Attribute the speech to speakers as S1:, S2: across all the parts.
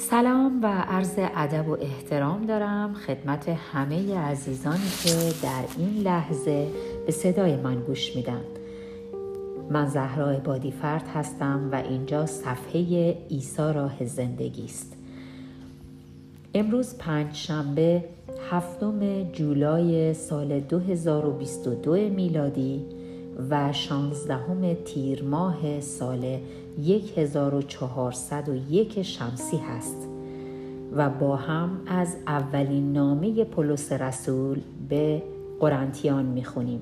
S1: سلام و عرض ادب و احترام دارم خدمت همه عزیزانی که در این لحظه به صدای من گوش میدن. من زهرا عبادی فرد هستم و اینجا صفحه ایسا راه زندگی است. امروز پنج شنبه هفتم جولای سال 2022 میلادی و شانزدهم تیر ماه سال 1401 شمسی هست و با هم از اولین نامه پولس رسول به قرنتیان می‌خونیم.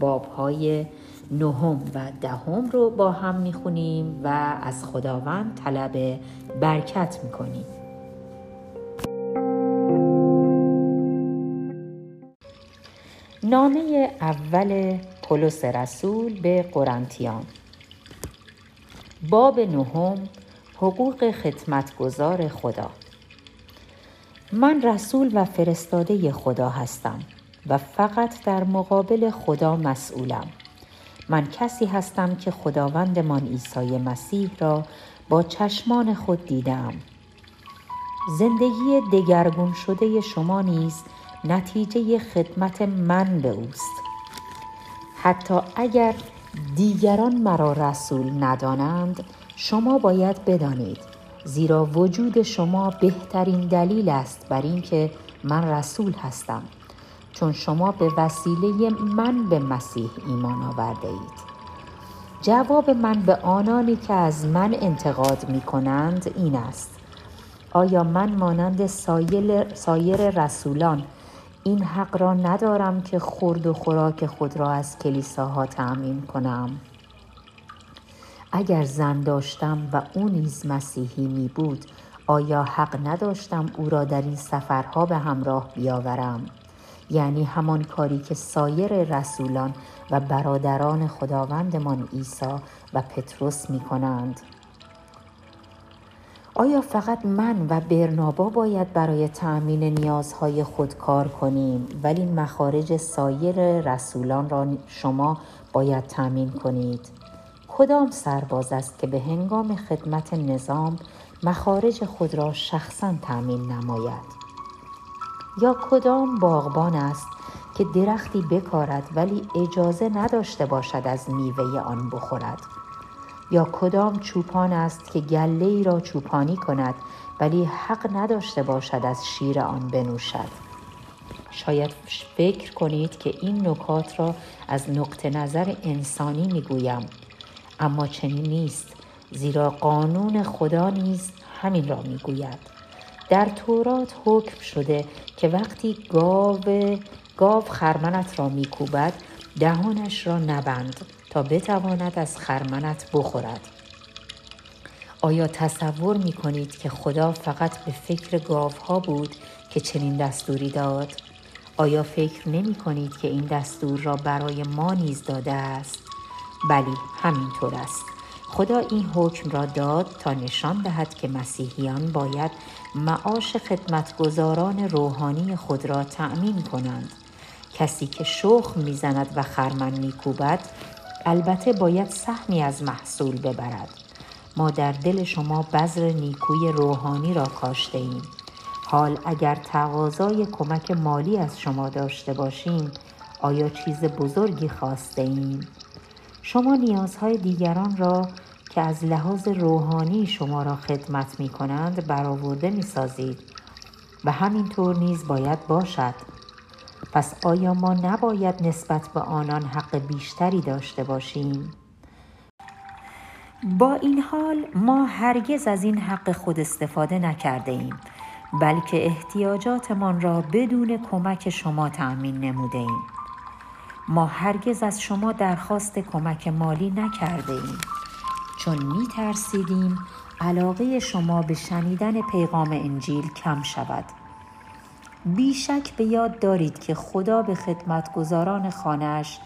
S1: بابهای نهم و دهم رو با هم می‌خونیم و از خداوند طلب برکت می‌کنیم. نامه اول پولس رسول به قرنتیان. باب نهم حقوق خدمتگزار خدا. من رسول و فرستاده خدا هستم و فقط در مقابل خدا مسئولم. من کسی هستم که خداوندمان عیسی مسیح را با چشمان خود دیدم زندگی دگرگون شده شما نیز نتیجه خدمت من به اوست. حتی اگر دیگران مرا رسول ندانند شما باید بدانید. زیرا وجود شما بهترین دلیل است بر اینکه من رسول هستم. چون شما به وسیله من به مسیح ایمان آورده اید. جواب من به آنانی که از من انتقاد می کنند این است. آیا من مانند سایر, سایر رسولان این حق را ندارم که خورد و خوراک خود را از کلیساها تأمین کنم. اگر زن داشتم و او نیز مسیحی می بود آیا حق نداشتم او را در این سفرها به همراه بیاورم؟ یعنی همان کاری که سایر رسولان و برادران خداوندمان عیسی و پتروس می کنند. آیا فقط من و برنابا باید برای تأمین نیازهای خود کار کنیم؟ ولی مخارج سایر رسولان را شما باید تأمین کنید. کدام سرباز است که به هنگام خدمت نظام مخارج خود را شخصا تأمین نماید؟ یا کدام باغبان است که درختی بکارد ولی اجازه نداشته باشد از میوه آن بخورد؟ یا کدام چوپان است که گله ای را چوپانی کند ولی حق نداشته باشد از شیر آن بنوشد. شاید فکر کنید که این نکات را از نقطه نظر انسانی می‌گویم اما چنین نیست زیرا قانون خدا نیز همین را می‌گوید. در تورات حکم شده که وقتی گاو گاو خرمنت را میکوبد دهانش را نبند. تا بتواند از خرمنت بخورد آیا تصور می کنید که خدا فقط به فکر گاوها بود که چنین دستوری داد؟ آیا فکر نمی کنید که این دستور را برای ما نیز داده است؟ بلی همینطور است خدا این حکم را داد تا نشان دهد که مسیحیان باید معاش خدمتگزاران روحانی خود را تأمین کنند کسی که شخم می‌زند و خرمن میکوبد البته باید سهمی از محصول ببرد. ما در دل شما بذر نیکوی روحانی را کاشته ایم. حال اگر تقاضای کمک مالی از شما داشته باشیم آیا چیز بزرگی خواسته ایم؟ شما نیازهای دیگران را که از لحاظ روحانی شما را خدمت می کنند برآورده می سازید و همینطور نیز باید باشد. پس آیا ما نباید نسبت به آنان حق بیشتری داشته باشیم؟ با این حال ما هرگز از این حق خود استفاده نکرده ایم بلکه احتیاجاتمان را بدون کمک شما تأمین نموده ایم. ما هرگز از شما درخواست کمک مالی نکرده ایم چون می ترسیدیم علاقه شما به شنیدن پیغام انجیل کم شود بیشک به یاد دارید که خدا به خدمتگزاران خانهاش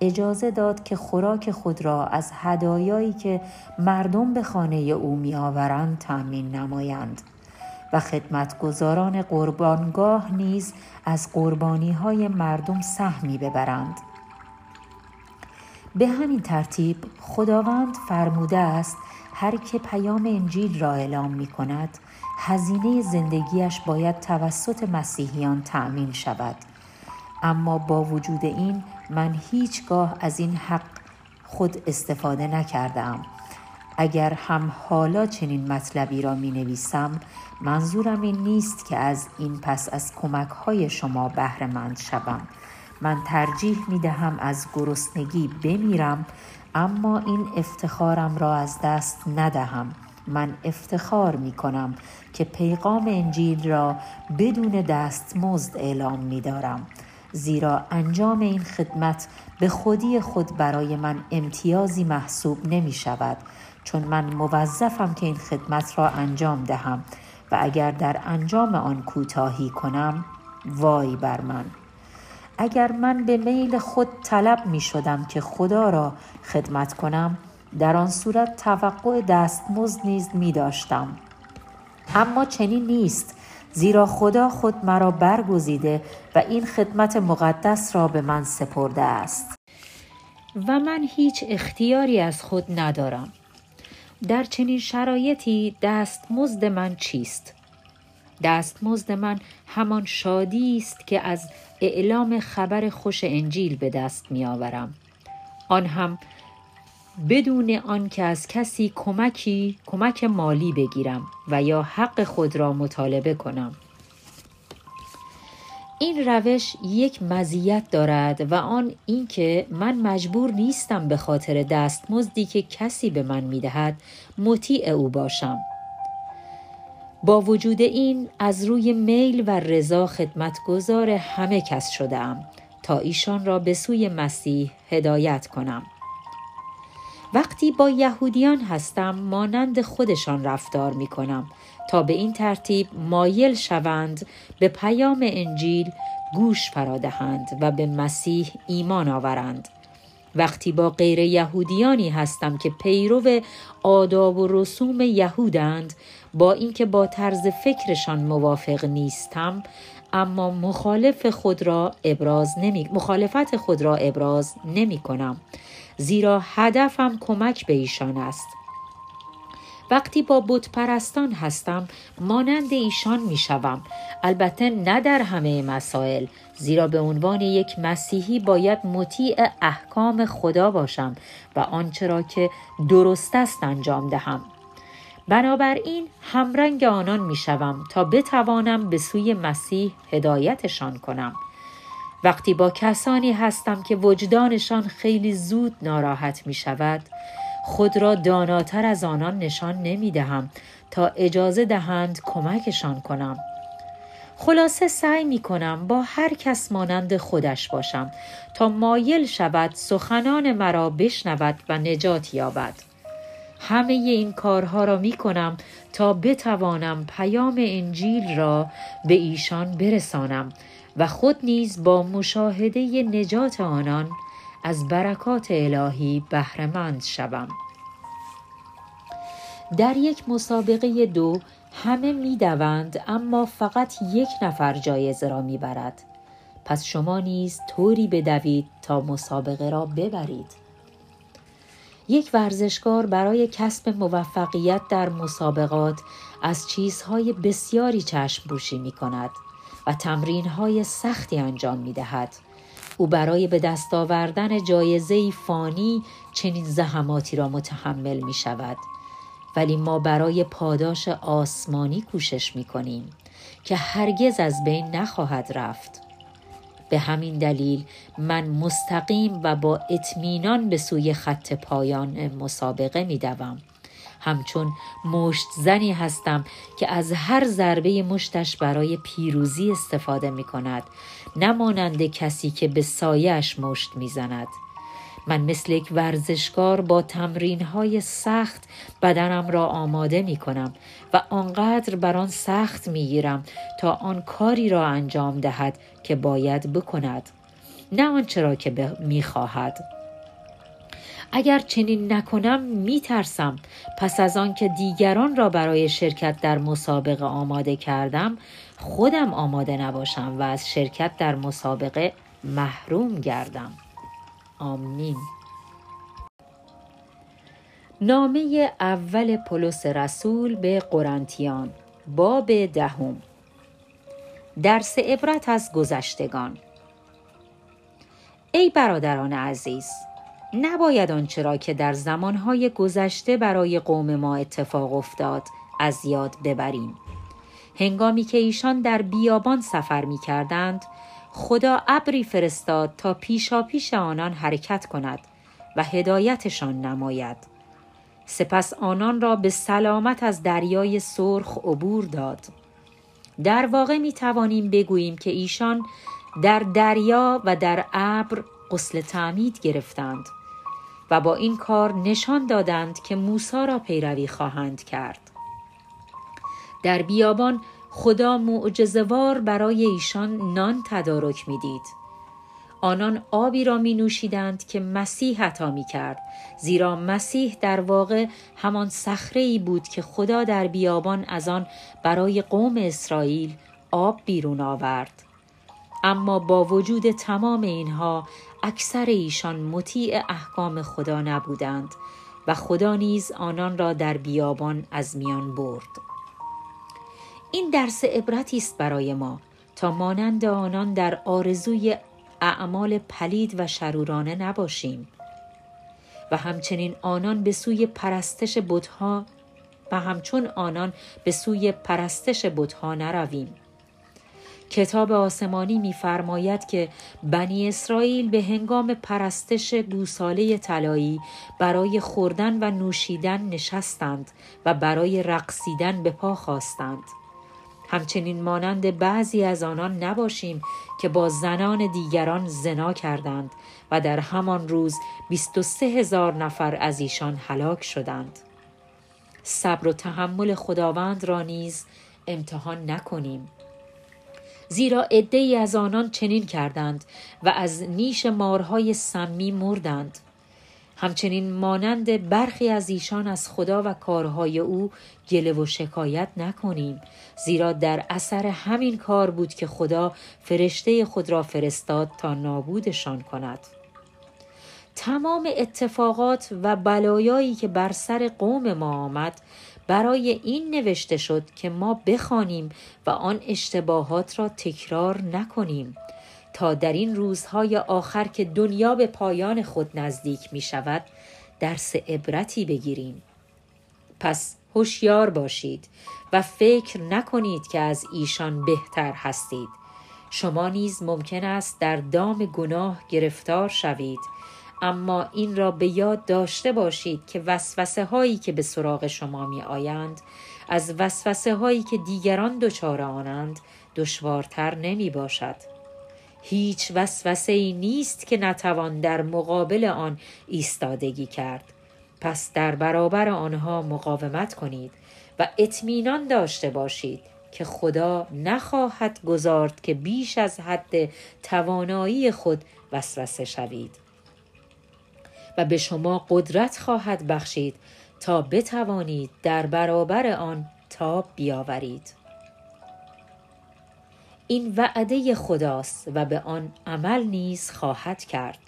S1: اجازه داد که خوراک خود را از هدایایی که مردم به خانه او می آورند تأمین نمایند. و خدمتگزاران قربانگاه نیز از قربانی های مردم سهمی ببرند. به همین ترتیب خداوند فرموده است هر که پیام انجیل را اعلام می کند هزینه زندگیش باید توسط مسیحیان تأمین شود. اما با وجود این من هیچگاه از این حق خود استفاده نکردم. اگر هم حالا چنین مطلبی را می نویسم منظورم این نیست که از این پس از کمک های شما بهره مند شوم. من ترجیح می دهم از گرسنگی بمیرم اما این افتخارم را از دست ندهم. من افتخار می کنم که پیغام انجیل را بدون دستمزد اعلام می دارم زیرا انجام این خدمت به خودی خود برای من امتیازی محسوب نمی شود چون من موظفم که این خدمت را انجام دهم و اگر در انجام آن کوتاهی کنم وای بر من. اگر من به میل خود طلب می شدم که خدا را خدمت کنم در آن صورت توقع دستمزد نیز می داشتم اما چنین نیست زیرا خدا خود مرا برگزیده و این خدمت مقدس را به من سپرده است. و من هیچ اختیاری از خود ندارم. در چنین شرایطی دستمزد من چیست؟ دستمزد من همان شادی است که از اعلام خبر خوش انجیل به دست می آورم آن هم بدون آن که از کسی کمکی کمک مالی بگیرم و یا حق خود را مطالبه کنم. این روش یک مزیت دارد و آن اینکه من مجبور نیستم به خاطر دستمزدی که کسی به من می‌دهد مطیع او باشم. با وجود این از روی میل و رضا خدمتگزار همه کس شدم تا ایشان را به سوی مسیح هدایت کنم. وقتی با یهودیان هستم مانند خودشان رفتار می کنم تا به این ترتیب مایل شوند به پیام انجیل گوش فرادهند و به مسیح ایمان آورند. وقتی با غیر یهودیانی هستم که پیرو آداب و رسوم یهودند با اینکه با طرز فکرشان موافق نیستم اما مخالف خود را ابراز نمی مخالفت خود را ابراز نمی کنم. زیرا هدفم کمک به ایشان است. وقتی با بت پرستان هستم مانند ایشان می شوم. البته نه در همه مسائل زیرا به عنوان یک مسیحی باید مطیع احکام خدا باشم و آنچه را که درست است انجام دهم. بنابراین همرنگ آنان می شوم تا بتوانم به سوی مسیح هدایتشان کنم. وقتی با کسانی هستم که وجدانشان خیلی زود ناراحت می شود خود را داناتر از آنان نشان نمی دهم تا اجازه دهند کمکشان کنم. خلاصه سعی می کنم با هر کس مانند خودش باشم تا مایل شود سخنان مرا بشنود و نجات یابد. همه این کارها را می کنم تا بتوانم پیام انجیل را به ایشان برسانم و خود نیز با مشاهده نجات آنان از برکات الهی بهرهمند شوم. در یک مسابقه دو همه می‌دوند اما فقط یک نفر جایزه را می‌برد. پس شما نیز طوری بدوید تا مسابقه را ببرید. یک ورزشکار برای کسب موفقیت در مسابقات از چیزهای بسیاری چشم بوشی می کند و تمرینهای سختی انجام می دهد. او برای به دست آوردن جایزه فانی چنین زحماتی را متحمل می شود. ولی ما برای پاداش آسمانی کوشش می کنیم که هرگز از بین نخواهد رفت. به همین دلیل من مستقیم و با اطمینان به سوی خط پایان مسابقه می دوم. همچون مشت زنی هستم که از هر ضربه مشتش برای پیروزی استفاده می کند نمانند کسی که به سایش مشت می زند. من مثل یک ورزشکار با تمرین های سخت بدنم را آماده می کنم و آنقدر بر آن سخت می گیرم تا آن کاری را انجام دهد که باید بکند نه آنچه را که می خواهد. اگر چنین نکنم می ترسم پس از آن که دیگران را برای شرکت در مسابقه آماده کردم خودم آماده نباشم و از شرکت در مسابقه محروم گردم. آمین. نامه اول پولس رسول به قرنتیان باب دهم. درس عبرت از گذشتگان. ای برادران عزیز نباید آنچه را که در زمانهای گذشته برای قوم ما اتفاق افتاد از یاد ببریم. هنگامی که ایشان در بیابان سفر می کردند خدا ابری فرستاد تا پیشا پیش آنان حرکت کند و هدایتشان نماید. سپس آنان را به سلامت از دریای سرخ عبور داد. در واقع می توانیم بگوییم که ایشان در دریا و در ابر غسل تعمید گرفتند. و با این کار نشان دادند که موسی را پیروی خواهند کرد. در بیابان خدا معجزوار برای ایشان نان تدارک می‌دید. آنان آبی را می نوشیدند که مسیح عطا می کرد زیرا مسیح در واقع همان صخره ای بود که خدا در بیابان از آن برای قوم اسرائیل آب بیرون آورد. اما با وجود تمام اینها اکثر ایشان مطیع احکام خدا نبودند و خدا نیز آنان را در بیابان از میان برد. این درس عبرتی است برای ما تا مانند آنان در آرزوی اعمال پلید و شرورانه نباشیم و همچنین آنان به سوی پرستش بتها و همچون آنان به سوی پرستش بتها نرویم. کتاب آسمانی می‌فرماید که بنی اسرائیل به هنگام پرستش گوساله طلایی برای خوردن و نوشیدن نشستند و برای رقصیدن به پا خواستند. همچنین مانند بعضی از آنان نباشیم که با زنان دیگران زنا کردند و در همان روز 23 هزار نفر از ایشان هلاک شدند. صبر و تحمل خداوند را نیز امتحان نکنیم. زیرا عدهای از آنان چنین کردند و از نیش مارهای سمی مردند. همچنین مانند برخی از ایشان از خدا و کارهای او گله و شکایت نکنیم زیرا در اثر همین کار بود که خدا فرشته خود را فرستاد تا نابودشان کند. تمام اتفاقات و بلایایی که بر سر قوم ما آمد برای این نوشته شد که ما بخوانیم و آن اشتباهات را تکرار نکنیم. تا در این روزهای آخر که دنیا به پایان خود نزدیک می شود درس عبرتی بگیریم. پس هوشیار باشید و فکر نکنید که از ایشان بهتر هستید. شما نیز ممکن است در دام گناه گرفتار شوید. اما این را به یاد داشته باشید که وسوسه هایی که به سراغ شما می آیند از وسوسه هایی که دیگران دچار آنند دشوارتر نمی باشد هیچ وسوسه ای نیست که نتوان در مقابل آن ایستادگی کرد. پس در برابر آنها مقاومت کنید و اطمینان داشته باشید که خدا نخواهد گذارد که بیش از حد توانایی خود وسوسه شوید. به قدرت قدرت خواهد بخشید تا بتوانید در برابر آن تاب بیاورید. این وعده خداست و به آن عمل نیز خواهد کرد.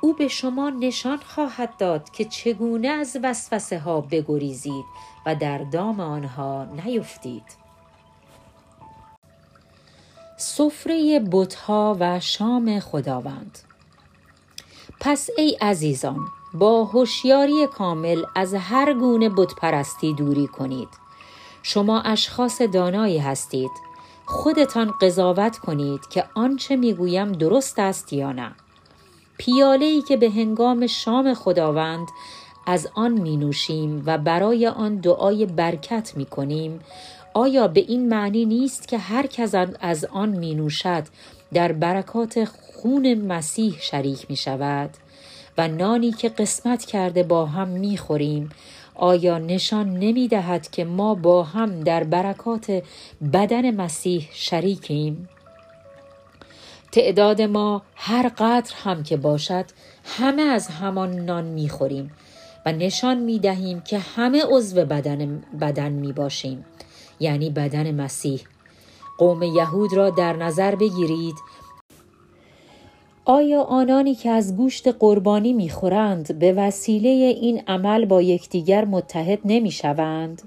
S1: او به شما نشان خواهد داد که چگونه از وسوسه ها بگریزید و در دام آنها نیفتید. سفره بتها و شام خداوند. پس ای عزیزان با هوشیاری کامل از هر گونه بتپرستی دوری کنید. شما اشخاص دانایی هستید. خودتان قضاوت کنید که آنچه می‌گویم درست است یا نه. پیاله ای که به هنگام شام خداوند از آن می نوشیم و برای آن دعای برکت می کنیم آیا به این معنی نیست که هر کس از آن می نوشد در برکات خون مسیح شریک می شود و نانی که قسمت کرده با هم می خوریم آیا نشان نمی دهد که ما با هم در برکات بدن مسیح شریکیم؟ تعداد ما هر قدر هم که باشد همه از همان نان می خوریم و نشان می دهیم که همه عضو بدن, بدن می باشیم یعنی بدن مسیح قوم یهود را در نظر بگیرید. آیا آنانی که از گوشت قربانی می‌خورند به وسیله این عمل با یکدیگر متحد نمی‌شوند؟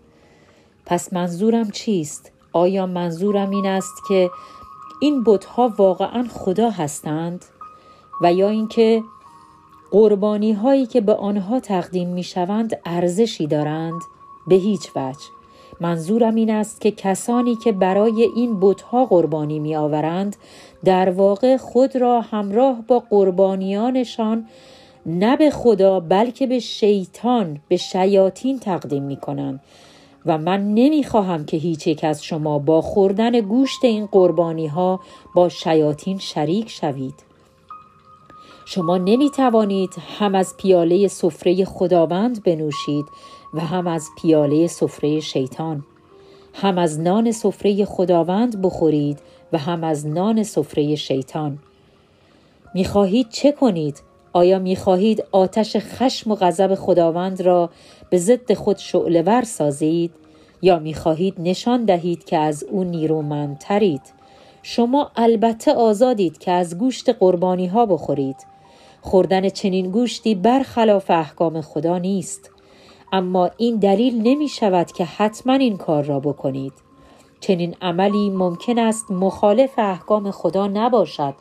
S1: پس منظورم چیست؟ آیا منظورم این است که این بتها واقعا خدا هستند؟ و یا اینکه قربانی هایی که به آنها تقدیم می شوند ارزشی دارند؟ به هیچ وجه. منظورم این است که کسانی که برای این بتها قربانی می آورند در واقع خود را همراه با قربانیانشان نه به خدا بلکه به شیطان به شیاطین تقدیم می کنند و من نمی خواهم که هیچ یک از شما با خوردن گوشت این قربانی ها با شیاطین شریک شوید. شما نمی توانید هم از پیاله سفره خداوند بنوشید و هم از پیاله سفره شیطان. هم از نان سفره خداوند بخورید و هم از نان سفره شیطان. می‌خواهید چه کنید؟ آیا می‌خواهید آتش خشم و غضب خداوند را به ضد خود شعلور سازید؟ یا می‌خواهید نشان دهید که از او نیرومندترید؟ شما البته آزادید که از گوشت قربانی ها بخورید. خوردن چنین گوشتی برخلاف احکام خدا نیست. اما این دلیل نمی شود که حتما این کار را بکنید. چنین عملی ممکن است مخالف احکام خدا نباشد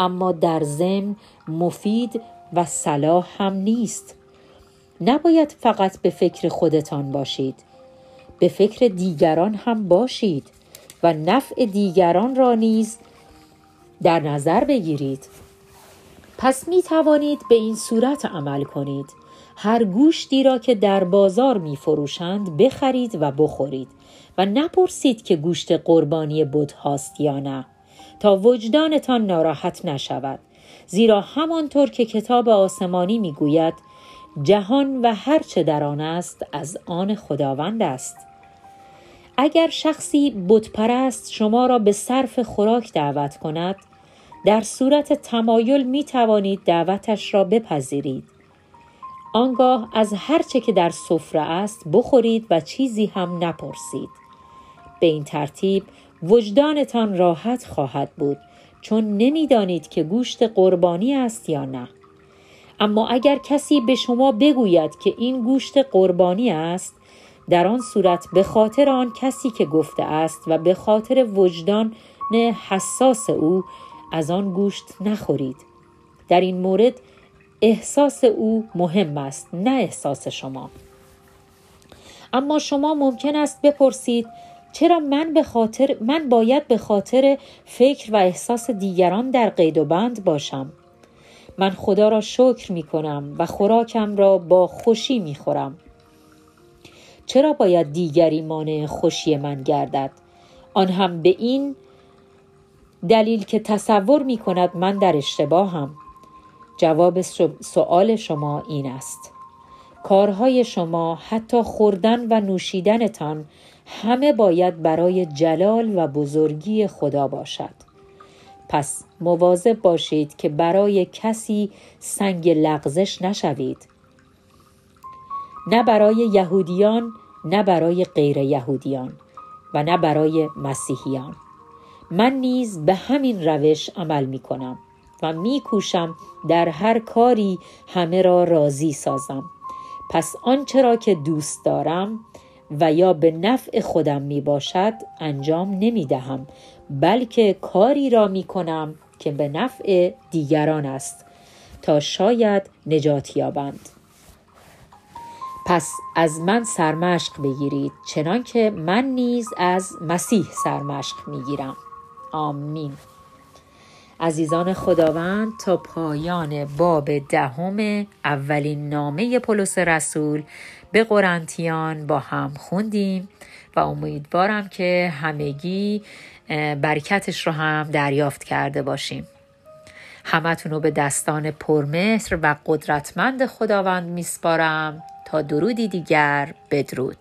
S1: اما در ضمن مفید و صلاح هم نیست. نباید فقط به فکر خودتان باشید. به فکر دیگران هم باشید و نفع دیگران را نیز در نظر بگیرید. پس می توانید به این صورت عمل کنید. هر گوشتی را که در بازار می فروشند بخرید و بخورید و نپرسید که گوشت قربانی بود هاست یا نه تا وجدانتان ناراحت نشود. زیرا همانطور که کتاب آسمانی می‌گوید جهان و هرچه در آن است از آن خداوند است. اگر شخصی بتپرست شما را به صرف خوراک دعوت کند در صورت تمایل می توانید دعوتش را بپذیرید. آنگاه از هرچه که در سفره است بخورید و چیزی هم نپرسید. به این ترتیب وجدانتان راحت خواهد بود چون نمی‌دانید که گوشت قربانی است یا نه. اما اگر کسی به شما بگوید که این گوشت قربانی است در آن صورت به خاطر آن کسی که گفته است و به خاطر وجدان حساس او از آن گوشت نخورید. در این مورد احساس او مهم است نه احساس شما. اما شما ممکن است بپرسید چرا من به خاطر من باید به خاطر فکر و احساس دیگران در قید و بند باشم؟ من خدا را شکر می کنم و خوراکم را با خوشی می خورم. چرا باید دیگری مانع خوشی من گردد؟ آن هم به این دلیل که تصور می کند من در اشتباهم. جواب سوال شما این است. کارهای شما حتی خوردن و نوشیدنتان همه باید برای جلال و بزرگی خدا باشد. پس مواظب باشید که برای کسی سنگ لغزش نشوید. نه برای یهودیان نه برای غیر یهودیان و نه برای مسیحیان. من نیز به همین روش عمل می کنم و می کوشم در هر کاری همه را راضی سازم. پس آنچه را که دوست دارم و یا به نفع خودم می باشد انجام نمی دهم بلکه کاری را می کنم که به نفع دیگران است تا شاید نجات یابند. پس از من سرمشق بگیرید چنانکه من نیز از مسیح سرمشق می‌گیرم. آمین. عزیزان خداوند تا پایان باب دهم اولین نامه پولس رسول به قرنتیان با هم خوندیم و امیدوارم که همگی برکتش رو هم دریافت کرده باشیم. همتون رو به دستان پرمهر و قدرتمند خداوند میسپارم. تا درودی دیگر بدرود.